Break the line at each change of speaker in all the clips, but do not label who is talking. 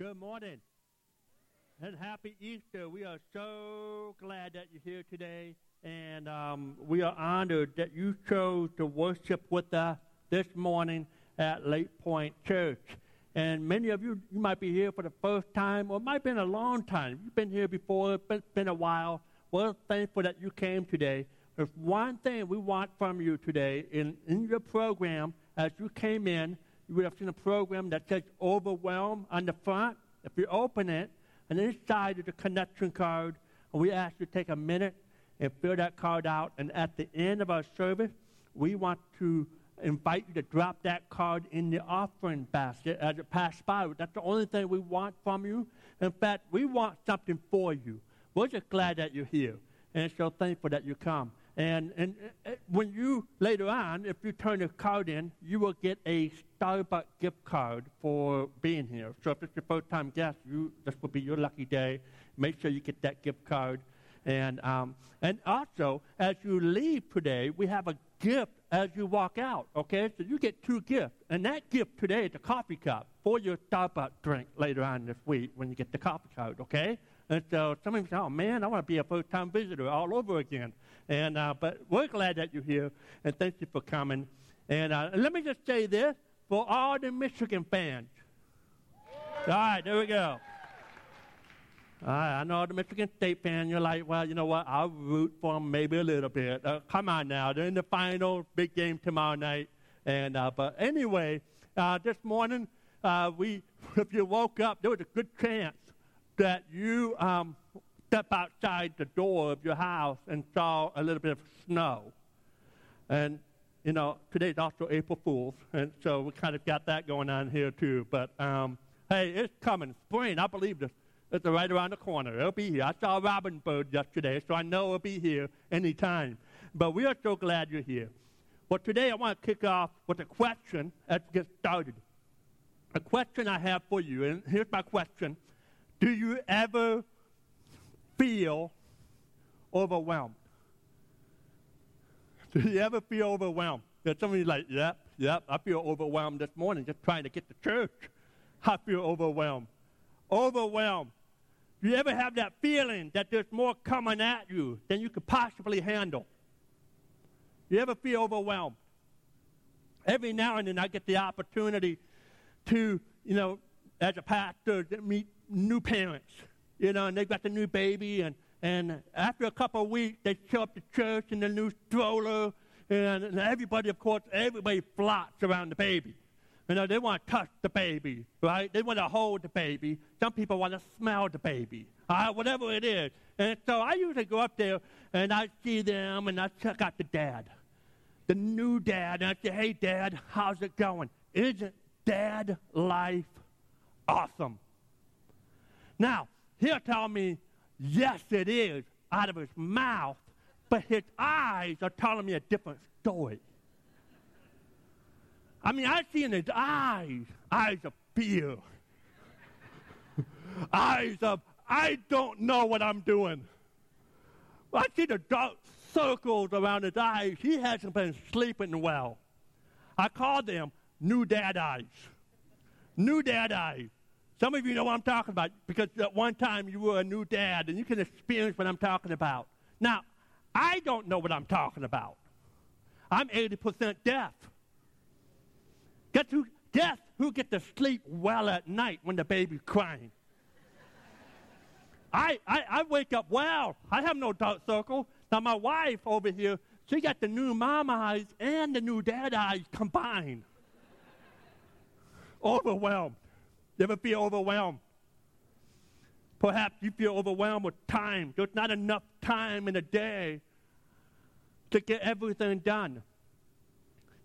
Good morning. And happy Easter. We are so glad that you're here today. And um, we are honored that you chose to worship with us this morning at Lake Point Church. And many of you, you might be here for the first time, or it might have been a long time. You've been here before, it's been a while. We're thankful that you came today. There's one thing we want from you today in, in your program as you came in you would have seen a program that says overwhelm on the front. If you open it, and inside is a connection card, and we ask you to take a minute and fill that card out. And at the end of our service, we want to invite you to drop that card in the offering basket as it passes by. That's the only thing we want from you. In fact, we want something for you. We're just glad that you're here, and so thankful that you come. And, and uh, when you, later on, if you turn the card in, you will get a Starbucks gift card for being here. So if it's your first time guest, you, this will be your lucky day. Make sure you get that gift card. And, um, and also, as you leave today, we have a gift as you walk out, okay? So you get two gifts. And that gift today is a coffee cup for your Starbucks drink later on this week when you get the coffee card, okay? And so some of you say, oh man, I want to be a first time visitor all over again. And, uh, but we're glad that you're here, and thank you for coming. And uh, let me just say this for all the Michigan fans. All right, there we go. All right, I know the Michigan State fan. You're like, well, you know what? I'll root for them maybe a little bit. Uh, come on now, they're in the final big game tomorrow night. And uh, but anyway, uh, this morning uh, we, if you woke up, there was a good chance that you um, step outside the door of your house and saw a little bit of snow. And, you know, today's also April Fool's, and so we kind of got that going on here too. But, um, hey, it's coming. Spring, I believe this. It's right around the corner. It'll be here. I saw a robin bird yesterday, so I know it'll be here anytime. But we are so glad you're here. Well, today I want to kick off with a question as we get started. A question I have for you, and here's my question do you ever feel overwhelmed? Do you ever feel overwhelmed? There's somebody like, yep, yep, I feel overwhelmed this morning just trying to get to church. I feel overwhelmed. Overwhelmed. Do you ever have that feeling that there's more coming at you than you could possibly handle? Do you ever feel overwhelmed? Every now and then I get the opportunity to, you know, as a pastor, meet new parents, you know, and they've got the new baby, and, and after a couple of weeks, they show up to church in the new stroller, and, and everybody, of course, everybody flocks around the baby. You know, they want to touch the baby, right? They want to hold the baby. Some people want to smell the baby, uh, whatever it is. And so I usually go up there and I see them and I check out the dad, the new dad, and I say, hey, dad, how's it going? Isn't dad life awesome? Now, he'll tell me, yes, it is, out of his mouth, but his eyes are telling me a different story. I mean, I see in his eyes, eyes of fear, eyes of, I don't know what I'm doing. I see the dark circles around his eyes. He hasn't been sleeping well. I call them new dad eyes. New dad eyes. Some of you know what I'm talking about because at one time you were a new dad and you can experience what I'm talking about. Now, I don't know what I'm talking about. I'm 80% deaf. Guess who, deaf who get to sleep well at night when the baby's crying? I, I, I wake up well. I have no dark circle. Now, my wife over here, she got the new mom eyes and the new dad eyes combined. Overwhelmed. You ever feel overwhelmed? Perhaps you feel overwhelmed with time. There's not enough time in a day to get everything done.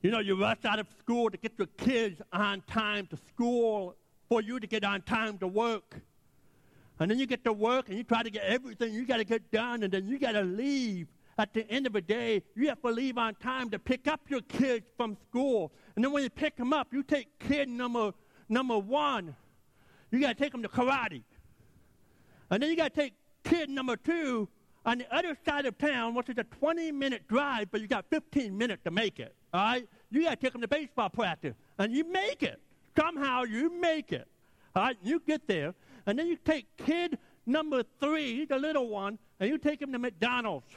You know, you rush out of school to get your kids on time to school for you to get on time to work. And then you get to work and you try to get everything you got to get done, and then you got to leave. At the end of the day, you have to leave on time to pick up your kids from school. And then when you pick them up, you take kid number, number one you got to take them to karate. And then you got to take kid number two on the other side of town, which is a 20 minute drive, but you got 15 minutes to make it. All right? You got to take them to baseball practice. And you make it. Somehow you make it. All right, you get there, and then you take kid number three, the little one, and you take him to McDonald's.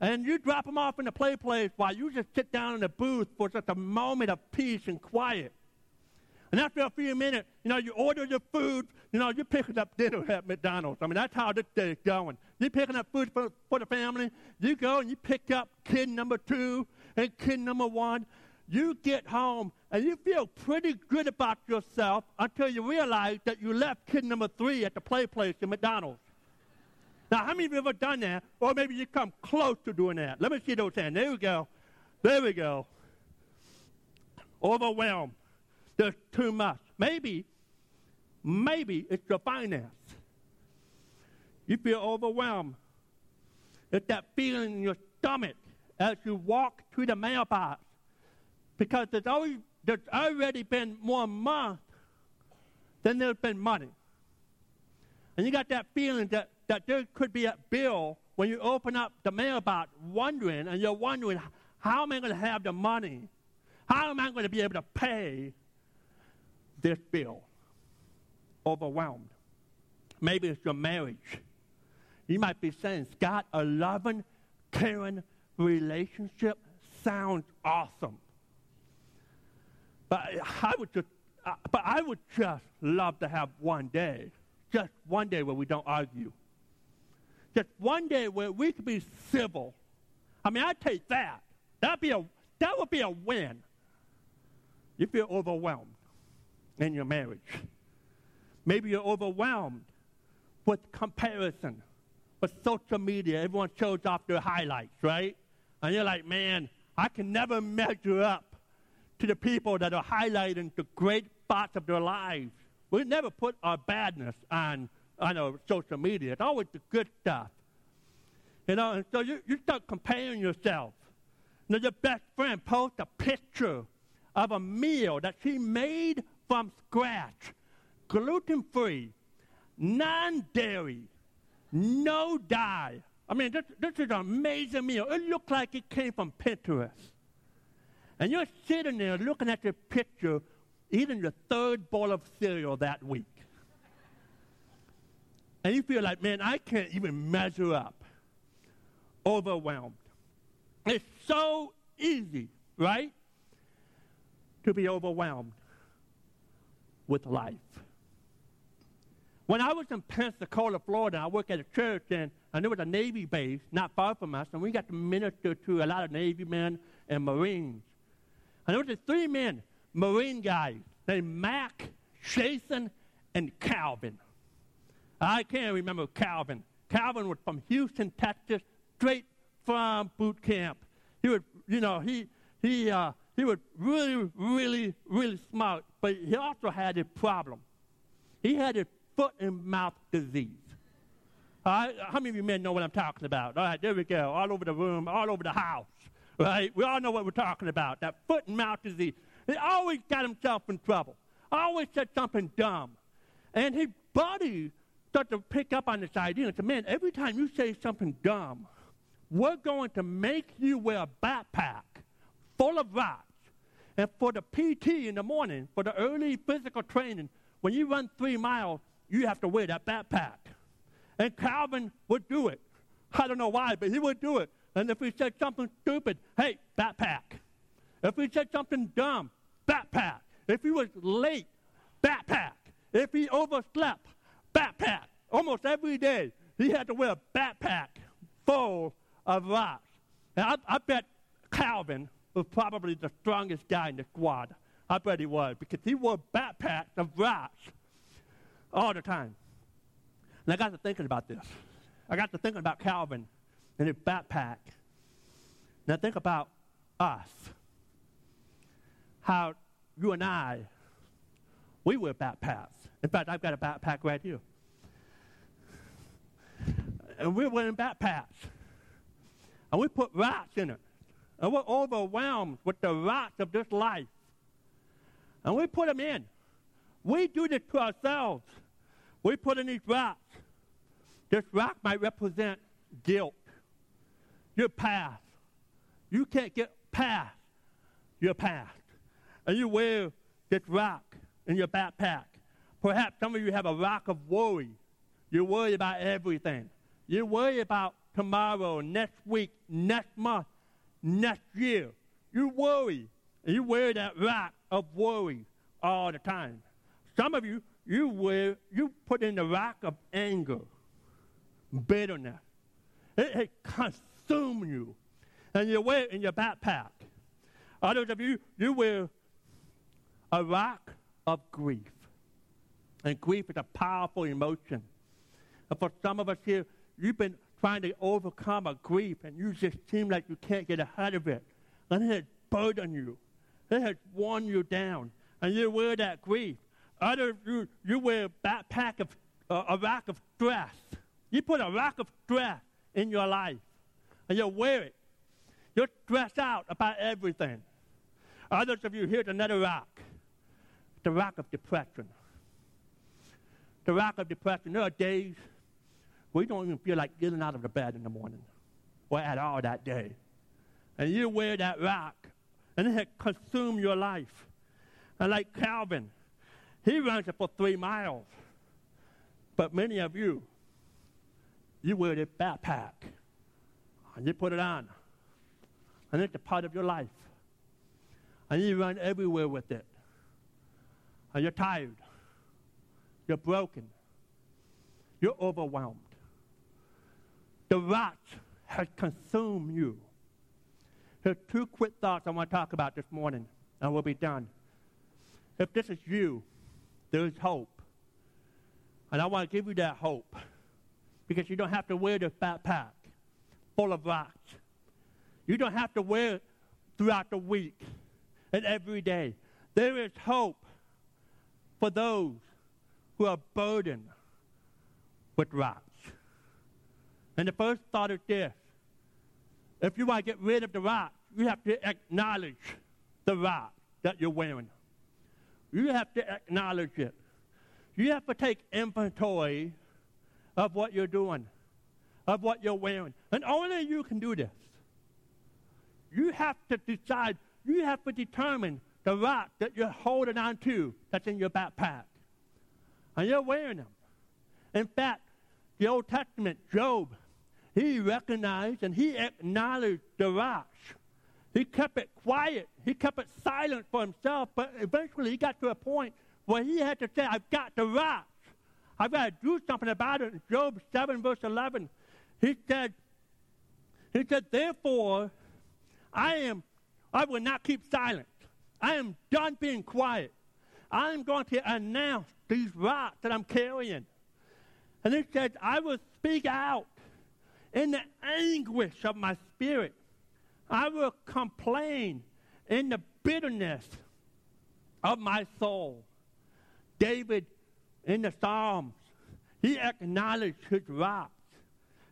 And you drop him off in the play place while you just sit down in the booth for just a moment of peace and quiet. And after a few minutes, you know, you order your food, you know, you're picking up dinner at McDonald's. I mean, that's how this day is going. You're picking up food for, for the family. You go and you pick up kid number two and kid number one. You get home and you feel pretty good about yourself until you realize that you left kid number three at the play place at McDonald's. Now, how many of you have ever done that? Or maybe you come close to doing that. Let me see those hands. There we go. There we go. Overwhelmed. There's too much. Maybe, maybe it's your finance. You feel overwhelmed. It's that feeling in your stomach as you walk to the mailbox. Because there's, always, there's already been more month than there's been money. And you got that feeling that, that there could be a bill when you open up the mailbox wondering, and you're wondering, how am I going to have the money? How am I going to be able to pay this bill. Overwhelmed. Maybe it's your marriage. You might be saying, Scott, a loving, caring relationship sounds awesome. But I would just, uh, but I would just love to have one day, just one day where we don't argue. Just one day where we could be civil. I mean, I'd take that. That'd be a, that would be a win. You feel overwhelmed in your marriage. Maybe you're overwhelmed with comparison. With social media, everyone shows off their highlights, right? And you're like, man, I can never measure up to the people that are highlighting the great parts of their lives. We never put our badness on, on our social media. It's always the good stuff. You know, and so you, you start comparing yourself. Now, your best friend posts a picture of a meal that she made from scratch, gluten free, non dairy, no dye. I mean, this, this is an amazing meal. It looked like it came from Pinterest. And you're sitting there looking at the picture, eating your third bowl of cereal that week. And you feel like, man, I can't even measure up. Overwhelmed. It's so easy, right? To be overwhelmed with life. When I was in Pensacola, Florida, I worked at a church, and, and there was a Navy base not far from us, and we got to minister to a lot of Navy men and Marines. And there was three men, Marine guys, named Mac, Jason, and Calvin. I can't remember Calvin. Calvin was from Houston, Texas, straight from boot camp. He was, you know, he, he, uh, he was really, really, really smart, but he also had a problem. He had a foot and mouth disease. All right? How many of you men know what I'm talking about? All right, there we go. All over the room, all over the house. Right? We all know what we're talking about. That foot and mouth disease. He always got himself in trouble. Always said something dumb. And his buddy started to pick up on this idea and said, Man, every time you say something dumb, we're going to make you wear a backpack full of rocks. And for the PT in the morning, for the early physical training, when you run three miles, you have to wear that backpack. And Calvin would do it. I don't know why, but he would do it. And if he said something stupid, hey, backpack. If he said something dumb, backpack. If he was late, backpack. If he overslept, backpack. Almost every day, he had to wear a backpack full of rocks. And I, I bet Calvin was probably the strongest guy in the squad. I bet he was because he wore backpacks of rocks all the time. And I got to thinking about this. I got to thinking about Calvin and his backpack. Now think about us. How you and I, we wear backpacks. In fact, I've got a backpack right here. And we're wearing backpacks. And we put rocks in it. And we're overwhelmed with the rocks of this life. And we put them in. We do this to ourselves. We put in these rocks. This rock might represent guilt, your past. You can't get past your past. And you wear this rock in your backpack. Perhaps some of you have a rock of worry. You worry about everything. You worry about tomorrow, next week, next month, next year. You worry. You wear that rock of worry all the time. Some of you, you wear, you put in the rock of anger, bitterness. It, consumes you. And you wear it in your backpack. Others of you, you wear a rock of grief. And grief is a powerful emotion. And for some of us here, you've been trying to overcome a grief and you just seem like you can't get ahead of it. And it has burdened you. It has worn you down. And you wear that grief. Others, you, you wear a backpack of, uh, a rack of stress. You put a rack of stress in your life. And you wear it. You're stressed out about everything. Others of you, here's another rock the rock of depression. The rock of depression. There are days you don't even feel like getting out of the bed in the morning or at all that day. And you wear that rock, and it has consumed your life. And like Calvin, he runs it for three miles. But many of you, you wear this backpack, and you put it on, and it's a part of your life. And you run everywhere with it. And you're tired. You're broken. You're overwhelmed. The rot has consumed you. There are two quick thoughts I want to talk about this morning, and we'll be done. If this is you, there is hope. And I want to give you that hope because you don't have to wear this backpack full of rocks. You don't have to wear it throughout the week and every day. There is hope for those who are burdened with rocks. And the first thought is this if you want to get rid of the rock, you have to acknowledge the rock that you're wearing. You have to acknowledge it. You have to take inventory of what you're doing, of what you're wearing. And only you can do this. You have to decide, you have to determine the rock that you're holding on to that's in your backpack. And you're wearing them. In fact, the Old Testament, Job, he recognized and he acknowledged the rocks. He kept it quiet. He kept it silent for himself, but eventually he got to a point where he had to say, I've got the rocks. I've got to do something about it. In Job 7, verse 11, he said, he said, therefore, I am, I will not keep silent. I am done being quiet. I am going to announce these rocks that I'm carrying. And he said, I will speak out in the anguish of my spirit. I will complain in the bitterness of my soul. David in the Psalms, he acknowledged his rocks.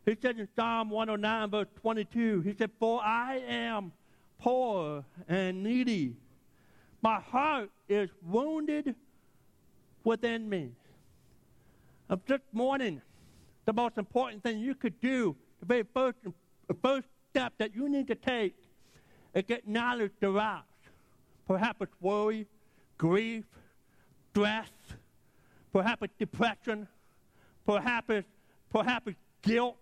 He said in Psalm 109, verse 22, he said, For I am poor and needy. My heart is wounded within me. Of this morning, the most important thing you could do the very first, first step that you need to take is get knowledge the rocks. Perhaps it's worry, grief, stress, perhaps it's depression, perhaps it's, perhaps it's guilt,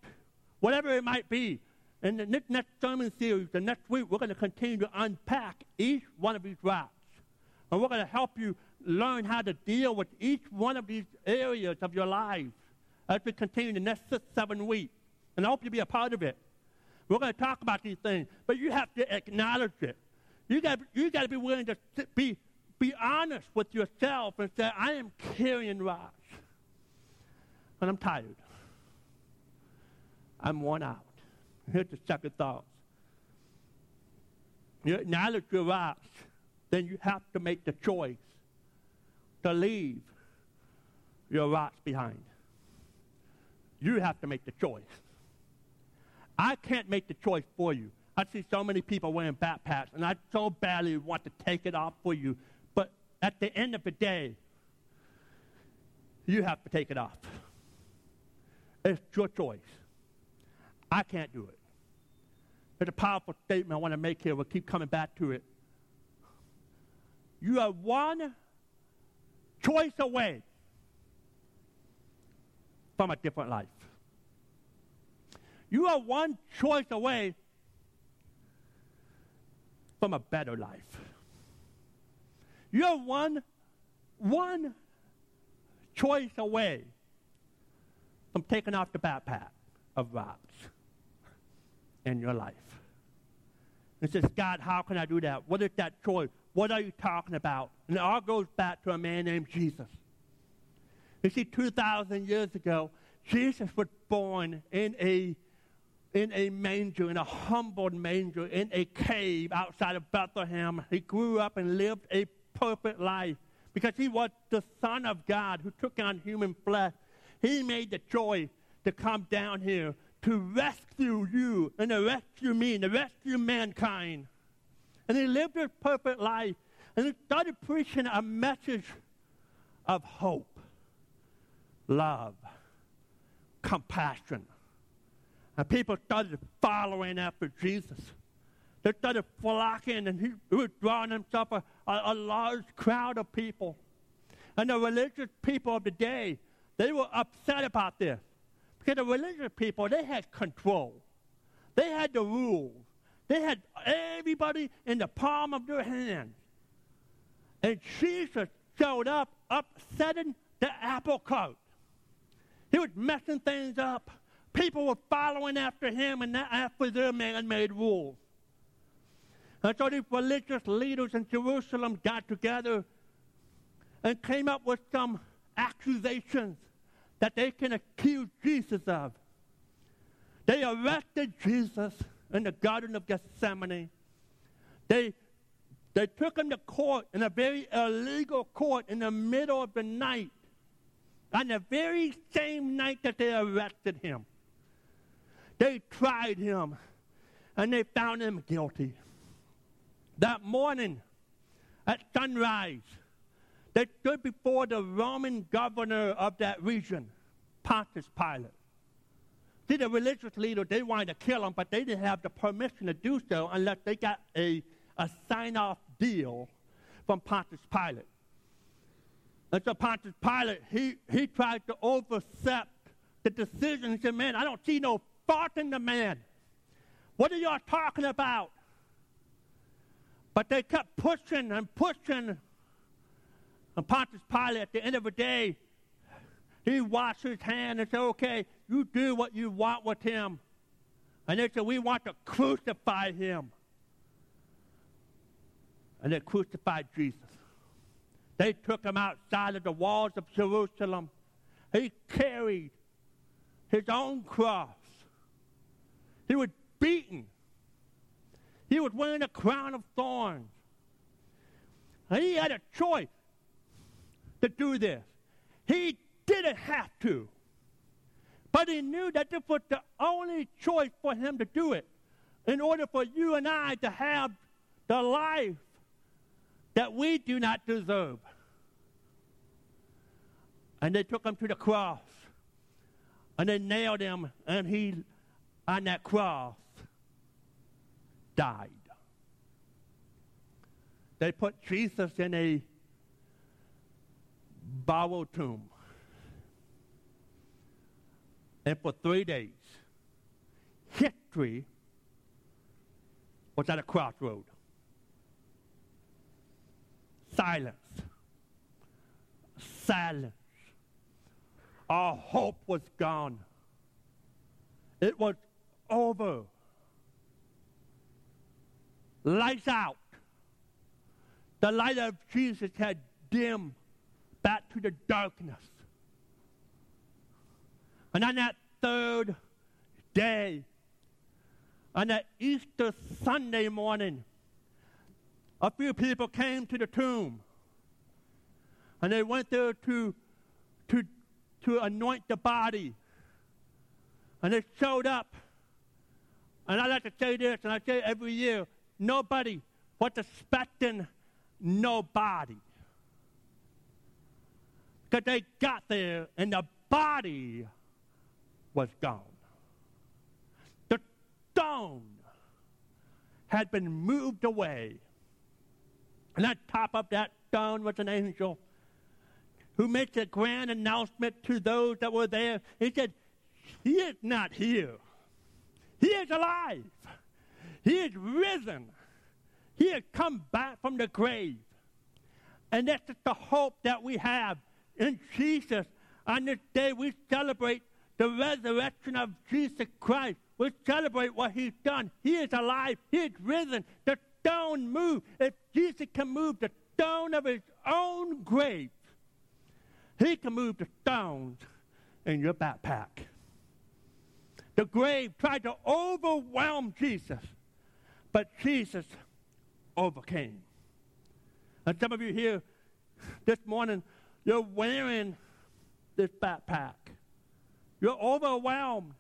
whatever it might be. In the next, next sermon series, the next week, we're going to continue to unpack each one of these rocks. And we're going to help you learn how to deal with each one of these areas of your life as we continue the next six, seven weeks and I hope you'll be a part of it. We're going to talk about these things, but you have to acknowledge it. You got you got to be willing to be be honest with yourself and say, I am carrying rocks, and I'm tired. I'm worn out. Here's the second thought. You acknowledge your rocks, then you have to make the choice to leave your rocks behind. You have to make the choice. I can't make the choice for you. I see so many people wearing backpacks, and I so badly want to take it off for you. But at the end of the day, you have to take it off. It's your choice. I can't do it. It's a powerful statement I want to make here. We'll keep coming back to it. You are one choice away from a different life. You are one choice away from a better life. You're one, one choice away from taking off the backpack of rocks in your life. And says, God, how can I do that? What is that choice? What are you talking about? And it all goes back to a man named Jesus. You see, 2,000 years ago, Jesus was born in a, in a manger, in a humbled manger, in a cave outside of Bethlehem. He grew up and lived a perfect life because he was the Son of God who took on human flesh. He made the choice to come down here to rescue you and to rescue me and to rescue mankind. And he lived his perfect life and he started preaching a message of hope, love, compassion. And people started following after Jesus. They started flocking, and he, he was drawing himself a, a, a large crowd of people. And the religious people of the day, they were upset about this. Because the religious people, they had control. They had the rules. They had everybody in the palm of their hand. And Jesus showed up upsetting the apple cart. He was messing things up. People were following after him and not after their man-made rules. And so these religious leaders in Jerusalem got together and came up with some accusations that they can accuse Jesus of. They arrested Jesus in the Garden of Gethsemane. They, they took him to court in a very illegal court in the middle of the night, on the very same night that they arrested him. They tried him and they found him guilty. That morning, at sunrise, they stood before the Roman governor of that region, Pontius Pilate. See, the religious leaders, they wanted to kill him, but they didn't have the permission to do so unless they got a, a sign off deal from Pontius Pilate. And so Pontius Pilate, he, he tried to overstep the decision. He said, Man, I don't see no fault in the man. What are y'all talking about? But they kept pushing and pushing. And Pontius Pilate, at the end of the day, he washed his hand and said, Okay, you do what you want with him. And they said, We want to crucify him. And they crucified Jesus. They took him outside of the walls of Jerusalem. He carried his own cross. He was beaten. He was wearing a crown of thorns. And he had a choice to do this. He didn't have to. But he knew that this was the only choice for him to do it in order for you and I to have the life that we do not deserve. And they took him to the cross. And they nailed him, and he, on that cross, died. They put Jesus in a borrowed tomb. And for three days, history was at a crossroad. Silence. Silence. Our hope was gone. It was over lights out. The light of Jesus had dimmed back to the darkness. And on that third day, on that Easter Sunday morning, a few people came to the tomb. And they went there to, to, to anoint the body. And they showed up. And I like to say this, and I say every year nobody was expecting nobody. Because they got there and the body was gone. The stone had been moved away. And on top of that stone was an angel who makes a grand announcement to those that were there. He said, He is not here. He is alive. He is risen. He has come back from the grave. And that's the hope that we have in Jesus. On this day, we celebrate the resurrection of Jesus Christ. We celebrate what he's done. He is alive. He is risen. The stone moved. If Jesus can move the stone of his own grave, he can move the stones in your backpack. The grave tried to overwhelm Jesus, but Jesus overcame. And some of you here this morning, you're wearing this backpack. You're overwhelmed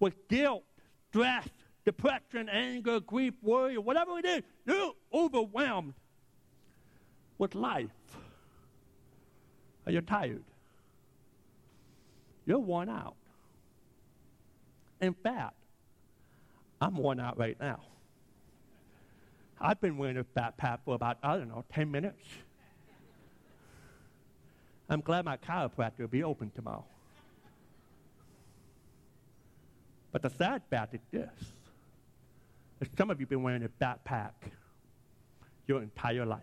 with guilt, stress, depression, anger, grief, worry, whatever it is. You're overwhelmed with life. Are you tired? You're worn out. In fact, I'm worn out right now. I've been wearing a backpack for about, I don't know, 10 minutes. I'm glad my chiropractor will be open tomorrow. But the sad fact is this is some of you have been wearing a backpack your entire life.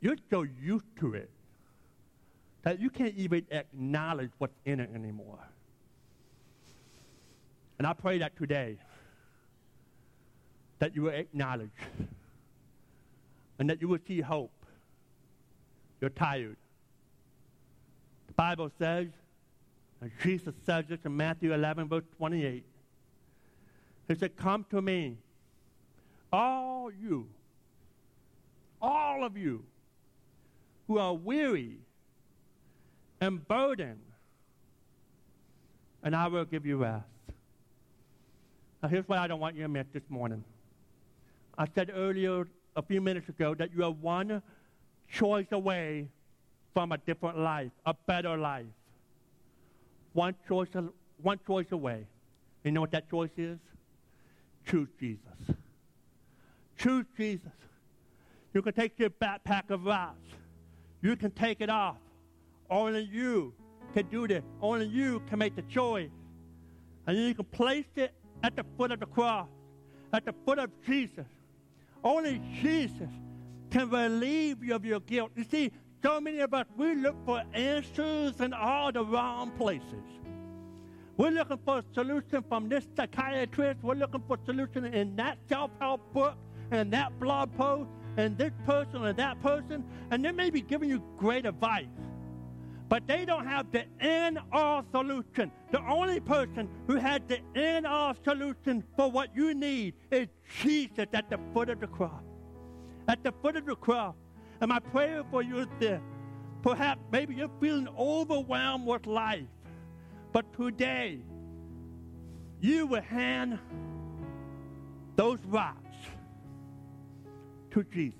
You're so used to it that you can't even acknowledge what's in it anymore. And I pray that today that you will acknowledge and that you will see hope. You're tired. The Bible says, and Jesus says this in Matthew 11, verse 28. He said, Come to me, all you, all of you who are weary and burdened, and I will give you rest. Now, here's what I don't want you to miss this morning. I said earlier, a few minutes ago, that you are one choice away from a different life, a better life. One choice, one choice away. You know what that choice is? Choose Jesus. Choose Jesus. You can take your backpack of rocks. You can take it off. Only you can do this. Only you can make the choice. And you can place it at the foot of the cross, at the foot of Jesus. Only Jesus can relieve you of your guilt. You see, so many of us, we look for answers in all the wrong places. We're looking for a solution from this psychiatrist. We're looking for a solution in that self-help book and that blog post and this person and that person. And they may be giving you great advice. But they don't have the end all solution. The only person who has the end all solution for what you need is Jesus at the foot of the cross. At the foot of the cross. And my prayer for you is this. Perhaps maybe you're feeling overwhelmed with life. But today, you will hand those rocks to Jesus.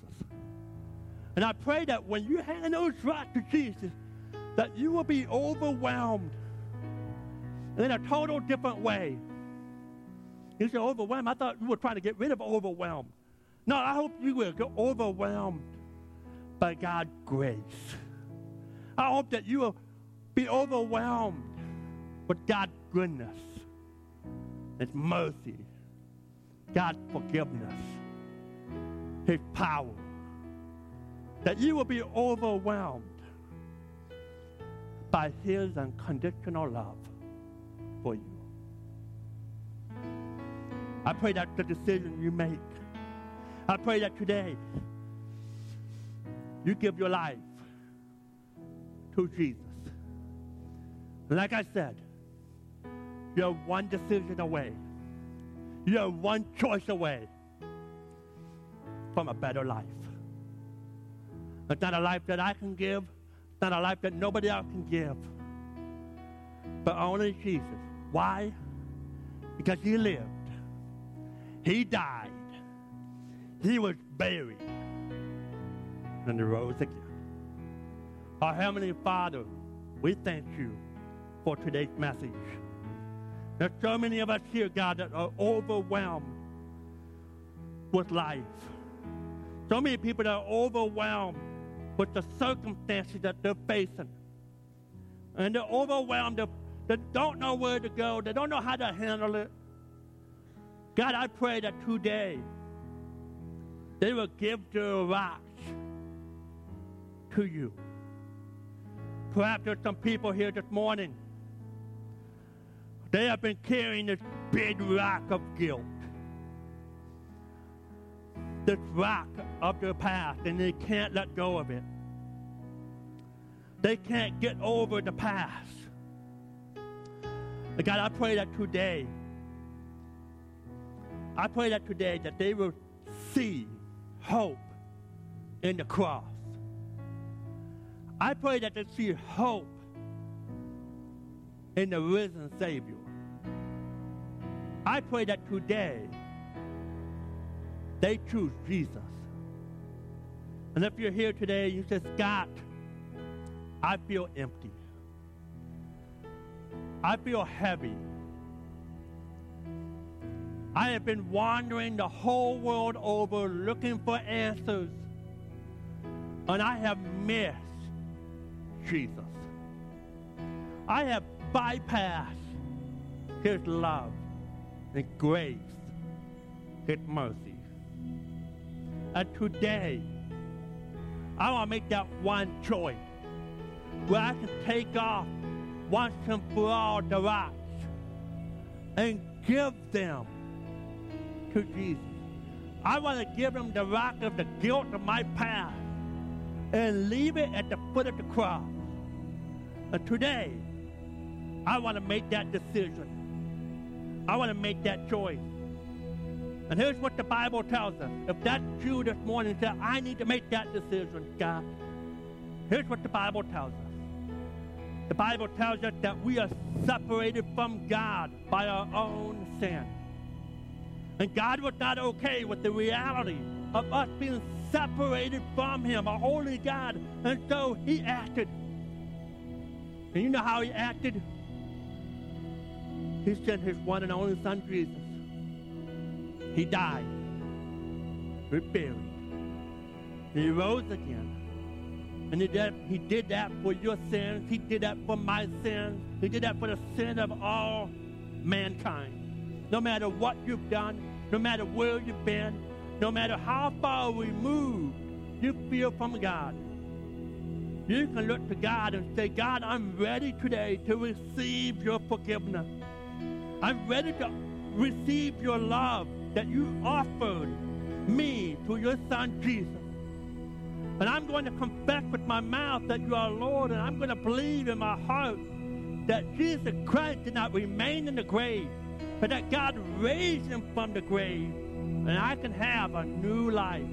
And I pray that when you hand those rocks to Jesus, that you will be overwhelmed in a total different way. You say overwhelmed. I thought you were trying to get rid of overwhelmed. No, I hope you will get overwhelmed by God's grace. I hope that you will be overwhelmed with God's goodness, His mercy, God's forgiveness, His power. That you will be overwhelmed by His unconditional love for you. I pray that the decision you make, I pray that today you give your life to Jesus. Like I said, you're one decision away. You're one choice away from a better life. It's not a life that I can give not a life that nobody else can give, but only Jesus. Why? Because he lived, he died, he was buried, and he rose again. Our Heavenly Father, we thank you for today's message. There's so many of us here, God, that are overwhelmed with life. So many people that are overwhelmed with the circumstances that they're facing. And they're overwhelmed. They don't know where to go. They don't know how to handle it. God, I pray that today they will give their rocks to you. Perhaps there's some people here this morning. They have been carrying this big rock of guilt, this rock of their past, and they can't let go of it. They can't get over the past. And God, I pray that today, I pray that today that they will see hope in the cross. I pray that they see hope in the risen Savior. I pray that today they choose Jesus. And if you're here today, you say, Scott, I feel empty. I feel heavy. I have been wandering the whole world over looking for answers, and I have missed Jesus. I have bypassed His love and grace, His mercy. And today, I want to make that one choice where I can take off once and for all the rocks and give them to Jesus. I want to give them the rock of the guilt of my past and leave it at the foot of the cross. And today, I want to make that decision. I want to make that choice. And here's what the Bible tells us. If that's you this morning, say, I need to make that decision, God. Here's what the Bible tells us. The Bible tells us that we are separated from God by our own sin. And God was not okay with the reality of us being separated from Him, a holy God. And so He acted. And you know how He acted? He sent His one and only Son, Jesus. He died, was buried. He rose again. And he did, he did that for your sins. He did that for my sins. He did that for the sin of all mankind. No matter what you've done, no matter where you've been, no matter how far removed you feel from God, you can look to God and say, God, I'm ready today to receive your forgiveness. I'm ready to receive your love that you offered me to your son Jesus. And I'm going to confess with my mouth that you are Lord, and I'm going to believe in my heart that Jesus Christ did not remain in the grave, but that God raised him from the grave, and I can have a new life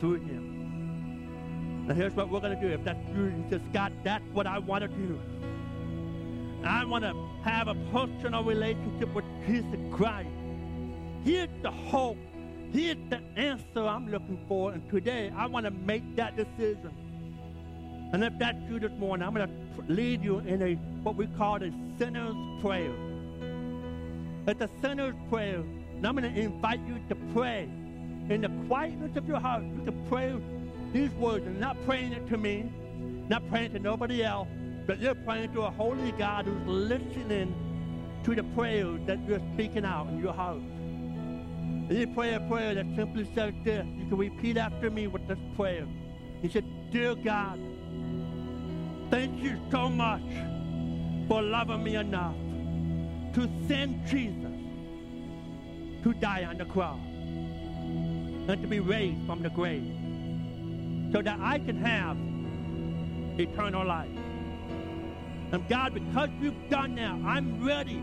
through him. Now here's what we're going to do. If that's you, says, God, that's what I want to do. I want to have a personal relationship with Jesus Christ. Here's the hope Here's the answer I'm looking for, and today I want to make that decision. And if that's you this morning, I'm going to lead you in a what we call a sinner's prayer. It's a sinner's prayer, and I'm going to invite you to pray in the quietness of your heart. You can pray these words, and not praying it to me, not praying to nobody else, but you're praying to a holy God who's listening to the prayers that you're speaking out in your heart. You pray a prayer that simply says this. You can repeat after me with this prayer. He said, Dear God, thank you so much for loving me enough to send Jesus to die on the cross and to be raised from the grave so that I can have eternal life. And God, because you've done that, I'm ready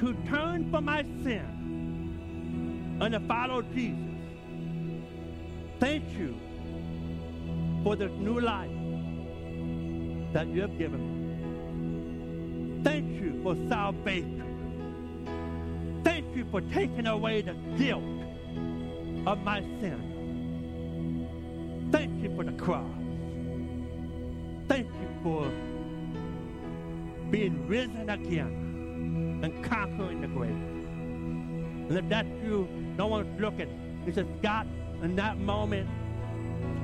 to turn from my sin and to follow Jesus. Thank you for this new life that you have given me. Thank you for salvation. Thank you for taking away the guilt of my sin. Thank you for the cross. Thank you for being risen again and conquering the grave. And if that's you, no one's looking. He says, God, in that moment,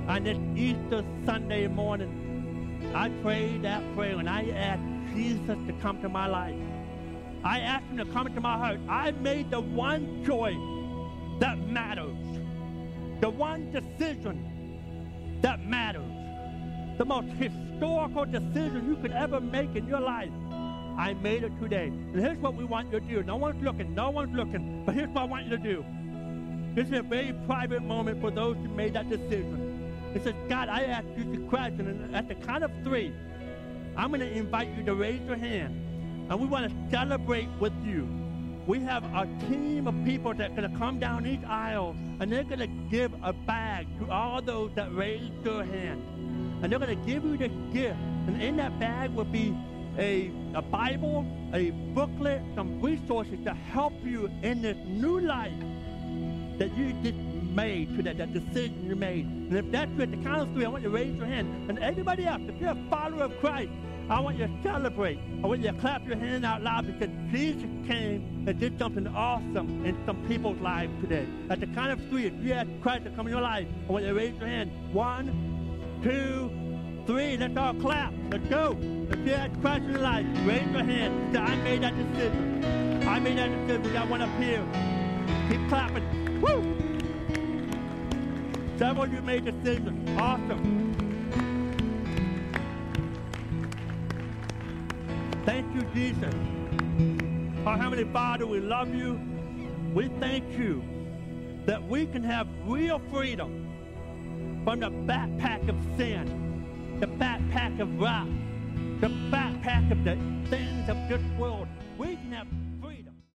on this Easter Sunday morning, I prayed that prayer and I asked Jesus to come to my life. I asked him to come into my heart. I made the one choice that matters, the one decision that matters, the most historical decision you could ever make in your life. I made it today. And here's what we want you to do. No one's looking, no one's looking, but here's what I want you to do. This is a very private moment for those who made that decision. It says, God, I ask you to question, and at the count of three, I'm going to invite you to raise your hand, and we want to celebrate with you. We have a team of people that are going to come down each aisle, and they're going to give a bag to all those that raised their hand. And they're going to give you the gift. And in that bag will be a, a Bible, a booklet, some resources to help you in this new life that you just made to that, decision you made. And if that's at the count of three, I want you to raise your hand. And everybody else, if you're a follower of Christ, I want you to celebrate. I want you to clap your hand out loud because Jesus came and did something awesome in some people's lives today. At the count of three, if you ask Christ to come in your life, I want you to raise your hand. One, two, three. Let's all clap. Let's go. If you ask Christ in your life, raise your hand. Say, I made that decision. I made that decision. We got one up here. Keep clapping. Woo! Several of you made decisions. Awesome. Thank you, Jesus. Our Heavenly Father, we love you. We thank you that we can have real freedom from the backpack of sin, the backpack of rock, the backpack of the things of this world. We can have